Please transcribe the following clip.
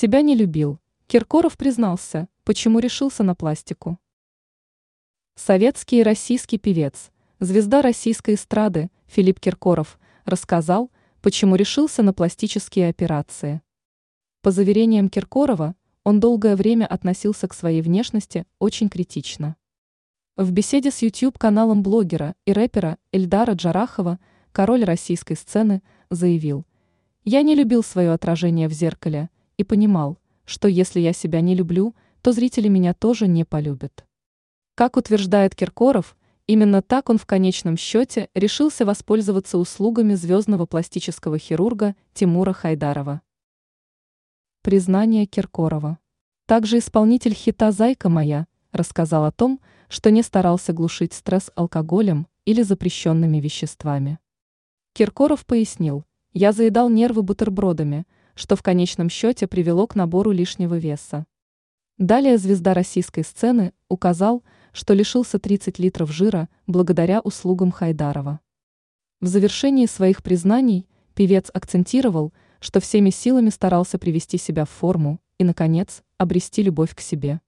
Себя не любил. Киркоров признался, почему решился на пластику. Советский и российский певец, звезда российской эстрады Филипп Киркоров рассказал, почему решился на пластические операции. По заверениям Киркорова, он долгое время относился к своей внешности очень критично. В беседе с YouTube-каналом блогера и рэпера Эльдара Джарахова король российской сцены заявил, «Я не любил свое отражение в зеркале и понимал, что если я себя не люблю, то зрители меня тоже не полюбят». Как утверждает Киркоров, именно так он в конечном счете решился воспользоваться услугами звездного пластического хирурга Тимура Хайдарова. Признание Киркорова. Также исполнитель хита «Зайка моя» рассказал о том, что не старался глушить стресс алкоголем или запрещенными веществами. Киркоров пояснил, я заедал нервы бутербродами, что в конечном счете привело к набору лишнего веса. Далее звезда российской сцены указал, что лишился 30 литров жира благодаря услугам Хайдарова. В завершении своих признаний певец акцентировал, что всеми силами старался привести себя в форму и, наконец, обрести любовь к себе.